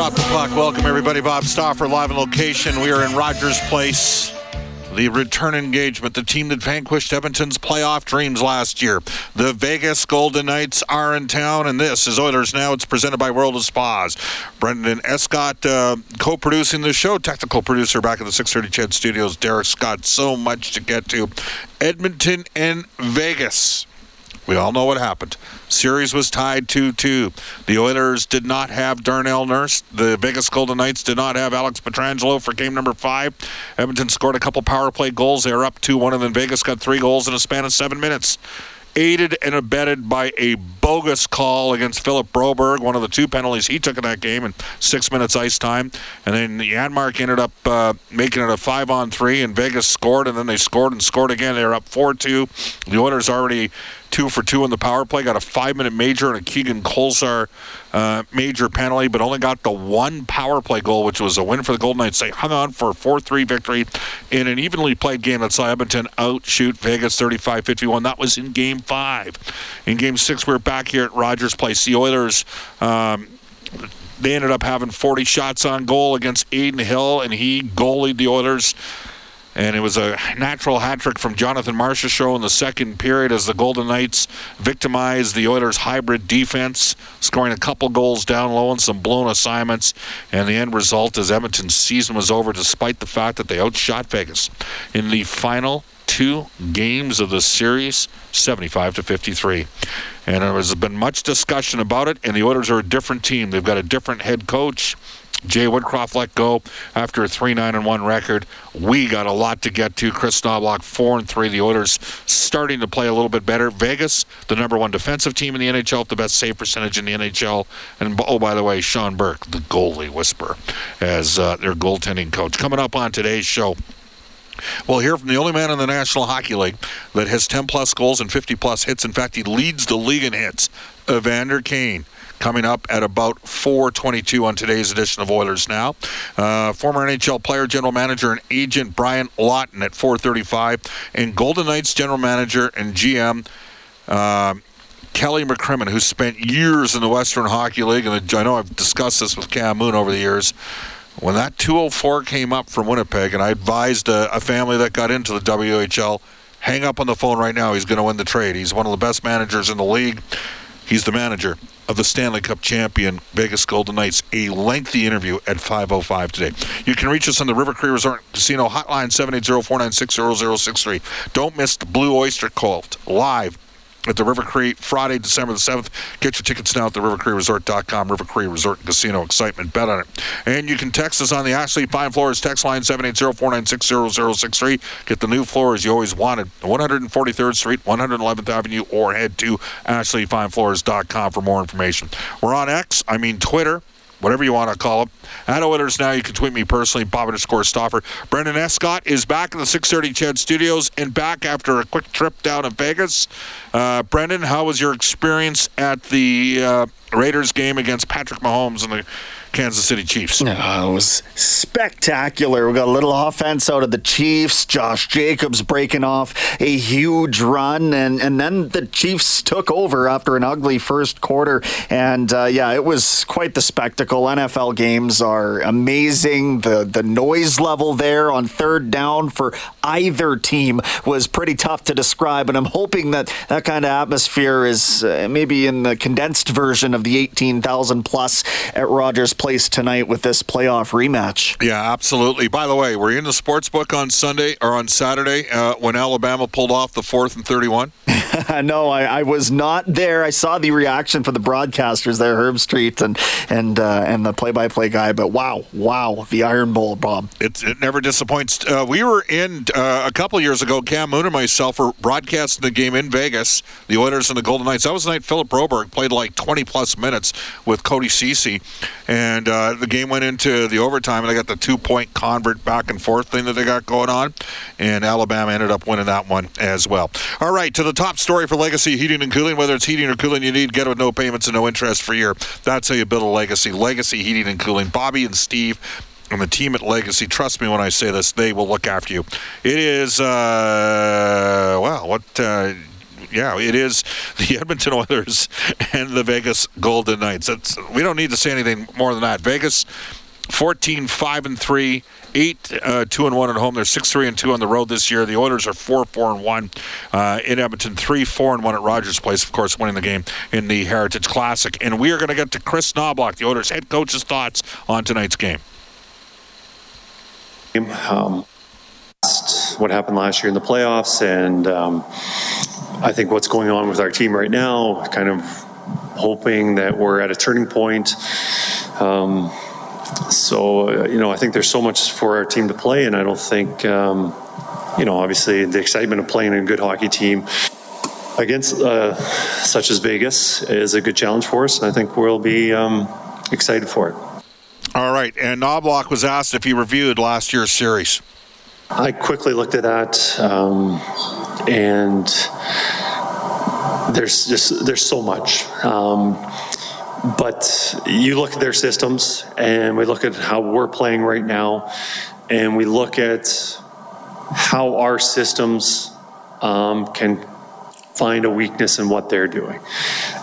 Drop the puck. Welcome, everybody. Bob Stauffer, live in location. We are in Rogers Place. The return engagement, the team that vanquished Edmonton's playoff dreams last year. The Vegas Golden Knights are in town, and this is Oilers Now. It's presented by World of Spas. Brendan Escott uh, co-producing the show, technical producer back at the 630 CHED Studios. Derek Scott, so much to get to. Edmonton and Vegas. We all know what happened. Series was tied 2 2. The Oilers did not have Darnell Nurse. The Vegas Golden Knights did not have Alex Pietrangelo for game number five. Edmonton scored a couple power play goals. They were up 2 1, and then Vegas got three goals in a span of seven minutes. Aided and abetted by a bogus call against Philip Broberg, one of the two penalties he took in that game in six minutes ice time. And then Janmark ended up uh, making it a five on three, and Vegas scored, and then they scored and scored again. They were up 4 2. The Oilers already two for two in the power play. Got a five minute major and a Keegan Kolesar uh, major penalty, but only got the one power play goal, which was a win for the Golden Knights. They hung on for a 4 3 victory in an evenly played game that saw Edmonton outshoot Vegas 35 51. That was in game five. In game six, we are back here at Rogers Place. The Oilers. Um, they ended up having 40 shots on goal against Adin Hill, and he goalied the Oilers and it was a natural hat trick from Jonathan Marchessault in the second period as the Golden Knights victimized the Oilers' hybrid defense, scoring a couple goals down low and some blown assignments. And the end result is Edmonton's season was over despite the fact that they outshot Vegas in the final two games of the series, 75 to 53. And there has been much discussion about it, and the Oilers are a different team. They've got a different head coach. Jay Woodcroft let go after a 3 9 and 1 record. We got a lot to get to. Kris Knoblauch 4 and 3. The Oilers starting to play a little bit better. Vegas, the number one defensive team in the NHL, the best save percentage in the NHL. And oh, by the way, Sean Burke, the goalie whisperer, as uh, their goaltending coach. Coming up on today's show. We'll hear from the only man in the National Hockey League that has 10 plus goals and 50 plus hits. In fact, he leads the league in hits. Evander Kane coming up at about 4:22 on today's edition of Oilers Now. Uh, former NHL player, general manager, and agent Brian Lawton at 4:35, and Golden Knights general manager and GM. Uh, Kelly McCrimmon, who spent years in the Western Hockey League, and I know I've discussed this with Cam Moon over the years. When that 204 came up from Winnipeg, and I advised a, a family that got into the WHL, hang up on the phone right now. He's going to win the trade. He's one of the best managers in the league. He's the manager of the Stanley Cup champion Vegas Golden Knights. A lengthy interview at 5:05 today. You can reach us on the River Cree Resort Casino hotline 780-496-0063. Don't miss the Blue Oyster Cult live at the River Cree Friday, December the 7th. Get your tickets now at the rivercreeresort.com. River Cree Resort and Casino Excitement. Bet on it. And you can text us on the Ashley Fine Floors text line 780-496-0063. Get the new floors you always wanted. 143rd Street, 111th Avenue, or head to ashleyfinefloors.com for more information. We're on X, I mean Twitter whatever you want to call it. At Oilers Now, you can tweet me personally, Bob underscore Stauffer. Brendan Escott is back in the 630 CHED Studios and back after a quick trip down in Vegas. Uh, Brendan, how was your experience at the uh, Raiders game against Patrick Mahomes and the Kansas City Chiefs. Oh, it was spectacular. We got a little offense out of the Chiefs. Josh Jacobs breaking off a huge run, and, and then the Chiefs took over after an ugly first quarter. And uh, yeah, it was quite the spectacle. NFL games are amazing. The the noise level there on third down for either team was pretty tough to describe. And I'm hoping that that kind of atmosphere is uh, maybe in the condensed version of the 18,000 plus at Rogers Place tonight with this playoff rematch. Yeah, absolutely. By the way, were you in the sports book on Sunday or on Saturday uh, when Alabama pulled off the fourth and 31? no, I, I, was not there. I saw the reaction from the broadcasters there, Herbstreit and and uh, and the play-by-play guy. But wow, wow, the Iron Bowl, Bob. It, it never disappoints. Uh, we were in uh, a couple years ago. Cam Moon and myself were broadcasting the game in Vegas, the Oilers and the Golden Knights. That was the night Philip Broberg played like 20 plus minutes with Cody Ceci, and uh, the game went into the overtime. And they got the two-point convert back and forth thing that they got going on, and Alabama ended up winning that one as well. All right, to the top story for Legacy Heating and Cooling. Whether it's heating or cooling you need, get it with no payments and no interest for a year. That's how you build a legacy. Legacy Heating and Cooling. Bobby and Steve and the team at Legacy, trust me when I say this, they will look after you. It is, uh, well, what, uh, yeah, it is the Edmonton Oilers and the Vegas Golden Knights. It's, we don't need to say anything more than that. Vegas, 14, 5, and 3 eight uh, two and one at home. They're six three and two on the road this year. The Oilers are four four and one uh, in Edmonton. Three four and one at Rogers Place. Of course, winning the game in the Heritage Classic. And we are going to get to Kris Knoblauch, the Oilers head coach's thoughts on tonight's game. Um, what happened last year in the playoffs, and um, I think what's going on with our team right now, kind of hoping that we're at a turning point. Um, so, uh, you know, I think there's so much for our team to play, and I don't think, um, you know, obviously the excitement of playing a good hockey team against uh, such as Vegas is a good challenge for us, and I think we'll be um, excited for it. All right, and Knoblauch was asked if he reviewed last year's series. I quickly looked at that, um, and there's just there's so much. Um, but you look at their systems, and we look at how we're playing right now, and we look at how our systems um, can find a weakness in what they're doing.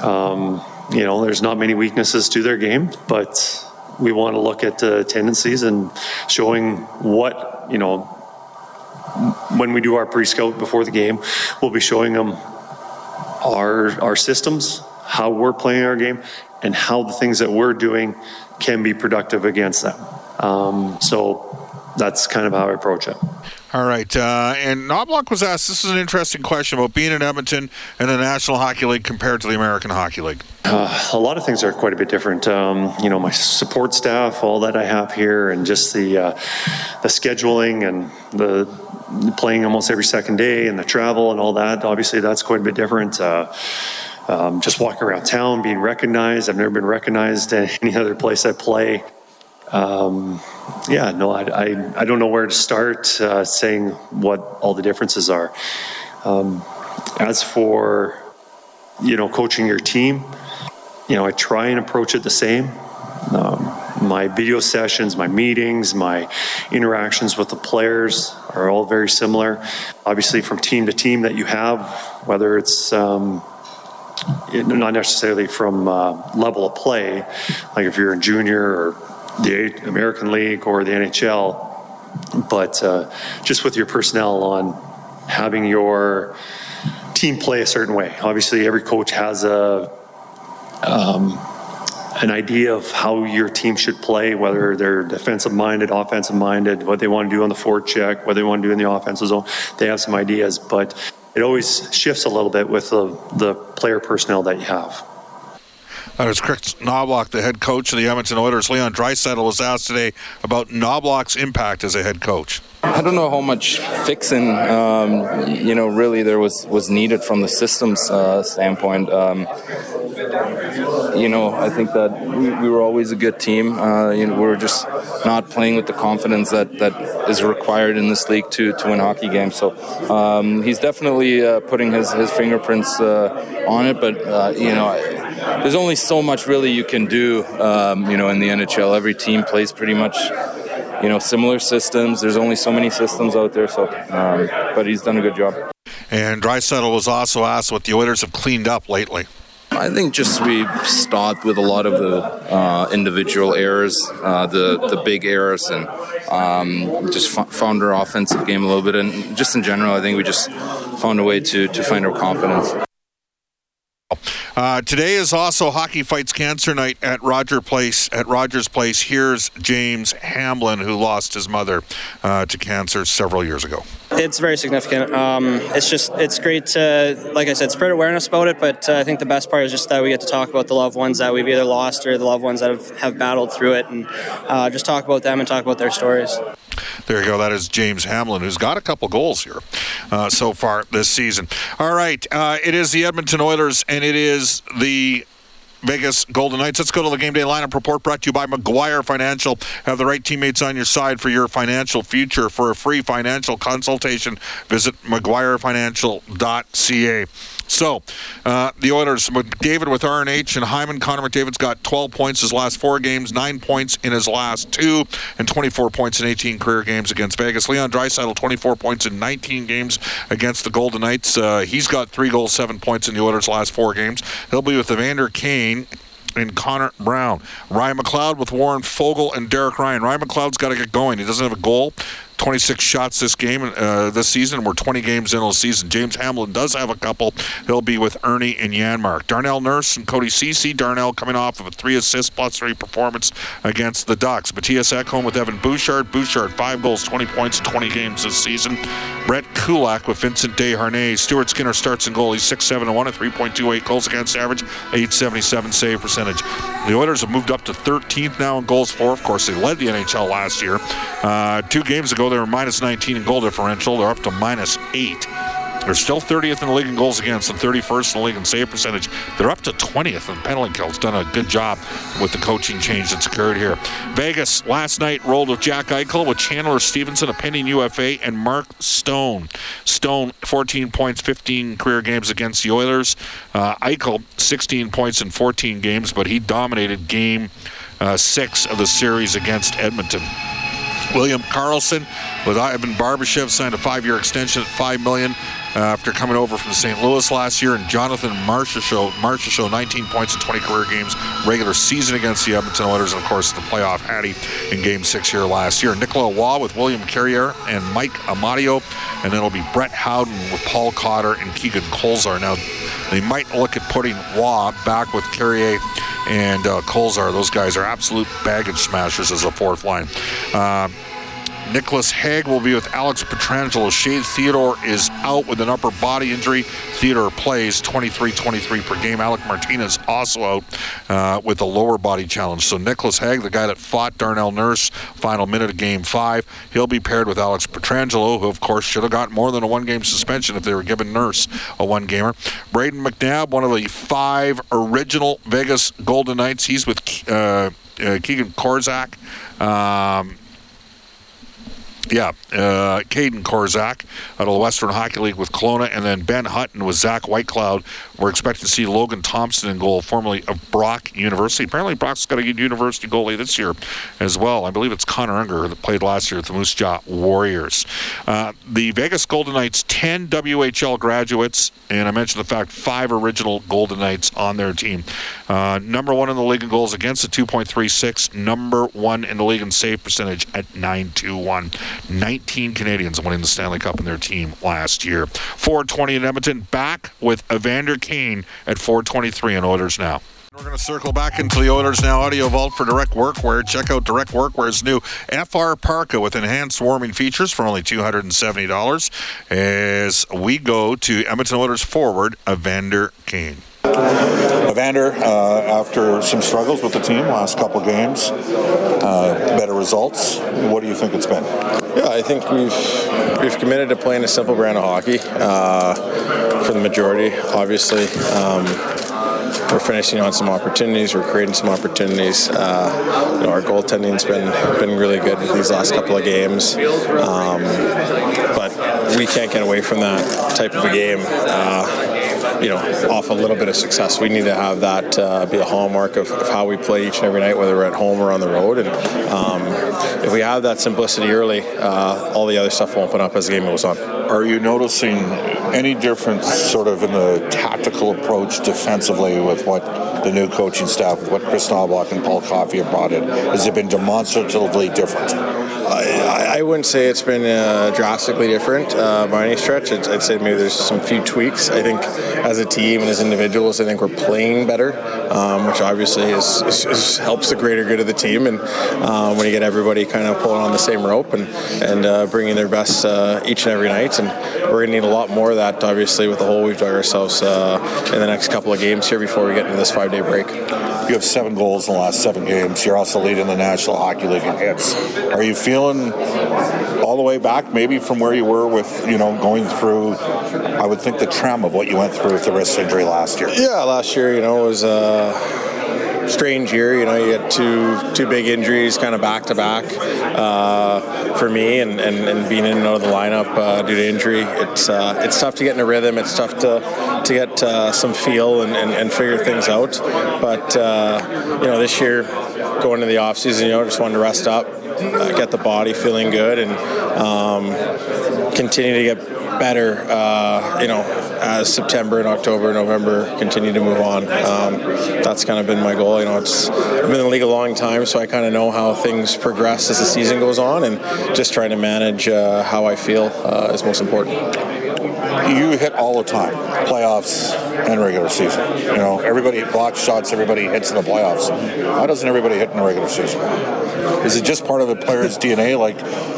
Um, you know, there's not many weaknesses to their game, but we want to look at the tendencies and showing what, you know, when we do our pre scout before the game, we'll be showing them our, our systems, how we're playing our game, and how the things that we're doing can be productive against them. Um, so that's kind of how I approach it. All right. Uh, and Knoblauch was asked this is an interesting question about being in Edmonton and the National Hockey League compared to the American Hockey League. Uh, a lot of things are quite a bit different. Um, you know, my support staff, all that I have here, and just the uh, the scheduling and the playing almost every second day and the travel and all that. Obviously, that's quite a bit different. Uh, um, just walking around town, being recognized. I've never been recognized at any other place I play. Um, yeah, no, I, I, I, don't know where to start uh, saying what all the differences are. Um, as for, you know, coaching your team, you know, I try and approach it the same. Um, my video sessions, my meetings, my interactions with the players are all very similar. Obviously, from team to team that you have, whether it's um, not necessarily from uh, level of play, like if you're in junior or the American League or the NHL, but uh, just with your personnel on having your team play a certain way. Obviously, every coach has a um, an idea of how your team should play, whether they're defensive minded, offensive minded, what they want to do on the forward check, what they want to do in the offensive zone. They have some ideas, but it always shifts a little bit with the, the player personnel that you have. That was Kris Knoblauch, the head coach of the Edmonton Oilers. Leon Draisaitl was asked today about Knoblauch's impact as a head coach. I don't know how much fixing, um, you know, really there was, was needed from the systems uh, standpoint. Um, you know, I think that we, we, were always a good team. Uh, you know, we were just not playing with the confidence that, that is required in this league to, to win hockey games. So um, he's definitely uh, putting his, his fingerprints uh, on it, but, uh, you know, there's only so much really you can do, um, you know, in the NHL. Every team plays pretty much, you know, similar systems. There's only so many systems out there, so, um, but he's done a good job. And Draisaitl was also asked what the Oilers have cleaned up lately. I think just we stopped with a lot of the uh, individual errors, uh, the the big errors, and um, just f- found our offensive game a little bit. And just in general, I think we just found a way to to find our confidence. Uh, today is also Hockey Fights Cancer Night at Roger Place. At Rogers Place, here's James Hamblin, who lost his mother uh, to cancer several years ago. It's very significant. Um, it's just it's great to, like I said, spread awareness about it. But uh, I think the best part is just that we get to talk about the loved ones that we've either lost or the loved ones that have, have battled through it, and uh, just talk about them and talk about their stories. There you go. That is James Hamblin, who's got a couple goals here uh, so far this season. All right. Uh, it is the Edmonton Oilers, and it is the Vegas Golden Knights. Let's go to the game day lineup report brought to you by McGuire Financial. Have the right teammates on your side for your financial future. For a free financial consultation, visit McGuireFinancial.ca. So, uh, the Oilers, McDavid with RNH and Hyman. Connor McDavid's got 12 points his last four games, 9 points in his last two, and 24 points in 18 career games against Vegas. Leon Draisaitl, 24 points in 19 games against the Golden Knights. Uh, he's got three goals, seven points in the Oilers' last four games. He'll be with Evander Kane and Connor Brown. Ryan McLeod with Warren Foegele and Derek Ryan. Ryan McLeod's got to get going. He doesn't have a goal. 26 shots this game uh, this season. We're 20 games into the season. James Hamblin does have a couple. He'll be with Erne and Janmark. Darnell Nurse and Cody Ceci. Darnell coming off of a three assist plus three performance against the Ducks. Matthias Ekholm with Evan Bouchard. Bouchard five goals, 20 points 20 games this season. Brett Kulak with Vincent Desharnais. Stuart Skinner starts in goal. He's 6-7 1 at 3.28 goals against average, 877 save percentage. The Oilers have moved up to 13th now in goals for. Of course, they led the NHL last year. Uh, two games ago, they were minus 19 in goal differential. They're up to minus 8. They're still 30th in the league in goals against and 31st in the league in save percentage. They're up to 20th in penalty kills. Done a good job with the coaching change that's occurred here. Vegas last night rolled with Jack Eichel, with Chandler Stephenson, a pending UFA, and Mark Stone. Stone, 14 points, 15 career games against the Oilers. Uh, Eichel, 16 points in 14 games, but he dominated game uh, six of the series against Edmonton. William Karlsson with Ivan Barbashev signed a five-year extension at five million uh, after coming over from St. Louis last year. And Jonathan Marchessault, Marcia Show, 19 points in 20 career games, regular season against the Edmonton Oilers, and of course the playoff Hattie in Game Six here last year. Nicolas Roy with William Carrier and Mike Amadio, and then it'll be Brett Howden with Paul Cotter and Keegan Kolesar. Now they might look at putting Roy back with Carrier and uh. Those guys are absolute baggage smashers as a fourth line. Uh, Nicholas Hague will be with Alex Pietrangelo. Shea Theodore is out with an upper body injury. Theodore plays 23-23 per game. Alec Martinez also out uh, with a lower body challenge. So Nicholas Hague, the guy that fought Darnell Nurse, final minute of game five, he'll be paired with Alex Pietrangelo, who of course should have got more than a one-game suspension if they were giving Nurse a one-gamer. Brayden McNabb, one of the five original Vegas Golden Knights. He's with uh, uh, Keegan Korczak. Um, yeah, uh, Kaedan Korczak out of the Western Hockey League with Kelowna, and then Ben Hutton with Zach Whitecloud. We're expecting to see Logan Thompson in goal, formerly of Brock University. Apparently, Brock's got a good university goalie this year as well. I believe it's Connor Unger that played last year at the Moose Jaw Warriors. Uh, the Vegas Golden Knights, 10 WHL graduates, and I mentioned the fact five original Golden Knights on their team. Uh, number one in the league in goals against at 2.36, number one in the league in save percentage at 921. 19 Canadians winning the Stanley Cup in their team last year. 420 in Edmonton, back with Evander Kane at 423 in Oilers now. We're going to circle back into the Oilers Now Audio Vault for Direct Workwear. Check out Direct Workwear's new FR Parka with enhanced warming features for only $270 as we go to Edmonton Oilers forward, Evander Kane. Evander, uh, after some struggles with the team last couple games, uh, better results. What do you think it's been? Yeah, I think we've we've committed to playing a simple brand of hockey uh, for the majority. Obviously, um, we're finishing on some opportunities. We're creating some opportunities. Uh, you know, our goaltending's been been really good these last couple of games, um, but we can't get away from that type of a game. Uh, you know, off a little bit of success. We need to have that uh, be a hallmark of, of, how we play each and every night, whether we're at home or on the road. And um, if we have that simplicity early, uh, all the other stuff will open up as the game goes on. Are you noticing any difference, sort of, in the tactical approach defensively with what the new coaching staff, with what Kris Knoblauch and Paul Coffey have brought in? Has it been demonstratively different? I, I, wouldn't say it's been uh, drastically different uh, by any stretch. I'd, I'd, say maybe there's some few tweaks. I think as a team and as individuals, I think we're playing better, um, which obviously is, is, is, helps the greater good of the team. And um, when you get everybody kind of pulling on the same rope and and uh, bringing their best uh, each and every night, and we're going to need a lot more of that, obviously, with the hole we've dug ourselves uh, in the next couple of games here before we get into this five-day break. You have seven goals in the last seven games. You're also leading the National Hockey League in hits. Are you feeling all the way back, maybe from where you were with, you know, going through, I would think, the trauma of what you went through with the wrist injury last year? Yeah, last year, you know, was. Uh strange year. You know, you get two two big injuries kind of back to back for me, and, and, and, being in and out of the lineup uh, due to injury. It's uh, it's tough to get in a rhythm. It's tough to to get uh, some feel and, and, and, figure things out. But uh, you know, this year going into the off season, you know, just wanted to rest up, uh, get the body feeling good, and um, continue to get better. Uh, you know, as September and October, and November continue to move on. Um, that's kind of been my goal. You know, it's I've been in the league a long time, so I kind of know how things progress as the season goes on, and just trying to manage uh, how I feel uh, is most important you hit all the time, playoffs and regular season. You know, everybody blocks shots, everybody hits in the playoffs. Why doesn't everybody hit in the regular season? Is it just part of the player's DNA? Like,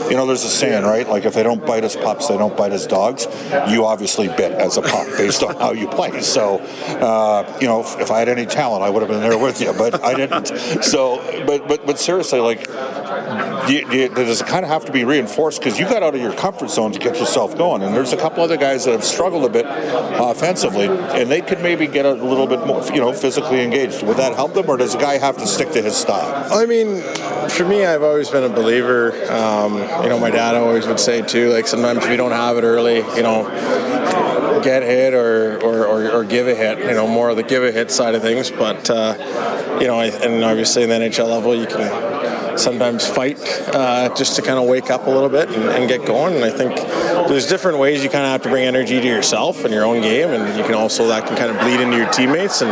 you know, there's a saying, right? Like, if they don't bite as pups, they don't bite as dogs. You obviously bit as a pup based on how you play. So, uh, you know, if, if I had any talent, I would have been there with you, but I didn't. So, but but but seriously, like you, you, does it kind of have to be reinforced because you got out of your comfort zone to get yourself going? And there's a couple other guys that have struggled a bit offensively, and they could maybe get a little bit more, you know, physically engaged. Would that help them, or does a guy have to stick to his style? I mean, for me, I've always been a believer. Um, you know, my dad always would say too, like sometimes if you don't have it early, you know, get hit or, or, or, or, give a hit, you know, more of the give a hit side of things. But, uh, you know, and obviously in the NHL level, you can sometimes fight uh, just to kind of wake up a little bit and, and, get going. And I think there's different ways you kind of have to bring energy to yourself and your own game, and you can also that can kind of bleed into your teammates. And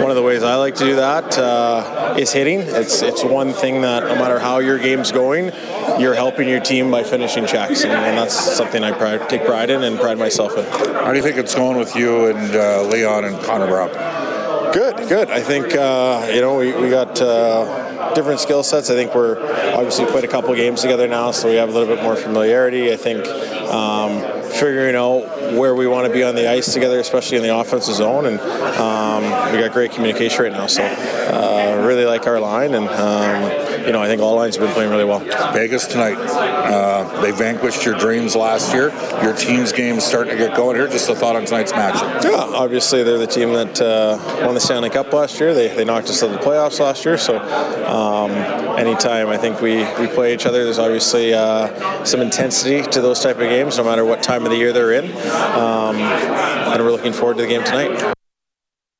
one of the ways I like to do that uh, is hitting. It's it's one thing that no matter how your game's going, you're helping your team by finishing checks, and, and that's something I pride, take pride in and pride myself in. How do you think it's going with you and uh, Leon and Connor Brown? Good, good. I think uh, you know we, we got uh, different skill sets. I think we're obviously played a couple games together now, so we have a little bit more familiarity. I think um, figuring out where we want to be on the ice together, especially in the offensive zone, and um, we got great communication right now. So uh, really like our line, and um, you know I think all lines have been playing really well. Vegas tonight, uh, they vanquished your dreams last year. Your team's game is starting to get going here. Just a thought on tonight's match. Yeah, obviously they're the team that uh, won the Stanley Cup last year. They, they knocked us out of the playoffs last year. So um, anytime I think we, we play each other, there's obviously uh, some intensity to those type of games, no matter what time of the year they're in. Um, and we're looking forward to the game tonight.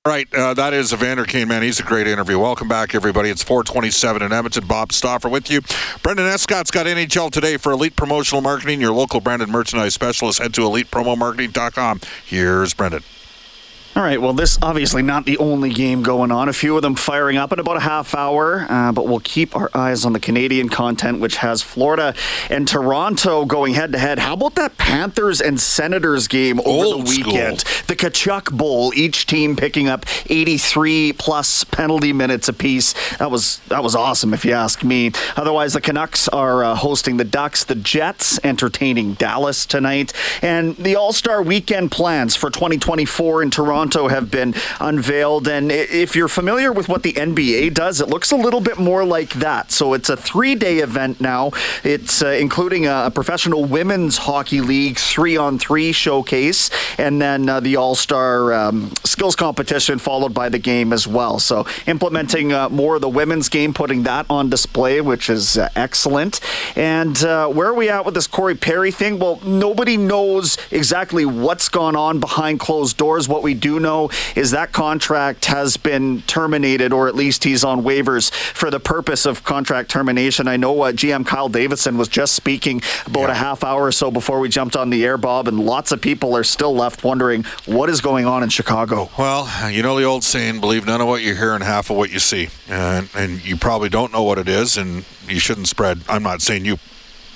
All right, uh, that is Evander Kane, man. He's a great interview. Welcome back, everybody. It's 427 in Edmonton. Bob Stauffer with you. Brendan Escott's got NHL today for Elite Promotional Marketing, your local branded merchandise specialist. Head to elitepromomarketing.com. Here's Brendan. All right, well, this obviously not the only game going on. A few of them firing up in about a half hour, uh, but we'll keep our eyes on the Canadian content, which has Florida and Toronto going head to head. How about that Panthers and Senators game over Old the weekend? School. The Tkachuk Bowl, each team picking up 83 plus penalty minutes apiece. That was that was awesome, if you ask me. Otherwise, the Canucks are uh, hosting the Ducks, the Jets entertaining Dallas tonight, and the All Star Weekend plans for 2024 in Toronto. Toronto have been unveiled. And if you're familiar with what the NBA does, it looks a little bit more like that. So it's a three day event now. It's uh, including a, professional women's hockey league three on three showcase, and then uh, the All Star um, skills competition, followed by the game as well. So implementing uh, more of the women's game, putting that on display, which is uh, excellent. And uh, where are we at with this Corey Perry thing? Well, nobody knows exactly what's gone on behind closed doors. What we do know is that contract has been terminated, or at least he's on waivers for the purpose of contract termination. I know uh, GM Kyle Davidson was just speaking about yeah. a half hour or so before we jumped on the air, Bob, and lots of people are still left wondering what is going on in Chicago. Well, you know the old saying, believe none of what you hear and half of what you see. And, and you probably don't know what it is, and you shouldn't spread. I'm not saying you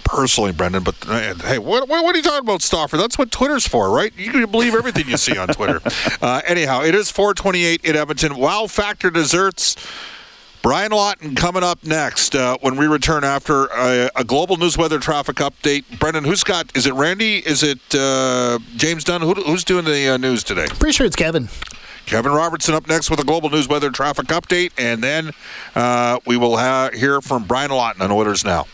personally, Brendan, but uh, hey, what, what, what, are you talking about, Stauffer? That's what Twitter's for, right? You can believe everything you see on Twitter. Uh, anyhow, it is 428 in Edmonton. Wow Factor Desserts. Brian Lawton coming up next uh, when we return after a, a, global news weather traffic update. Brendan, who's got? Is it Randy? Is it uh, James Dunn? Who, who's doing the uh, news today? Pretty sure it's Kevin. Kevin Robertson up next with a global news weather traffic update, and then uh, we will ha- hear from Brian Lawton on Oilers Now.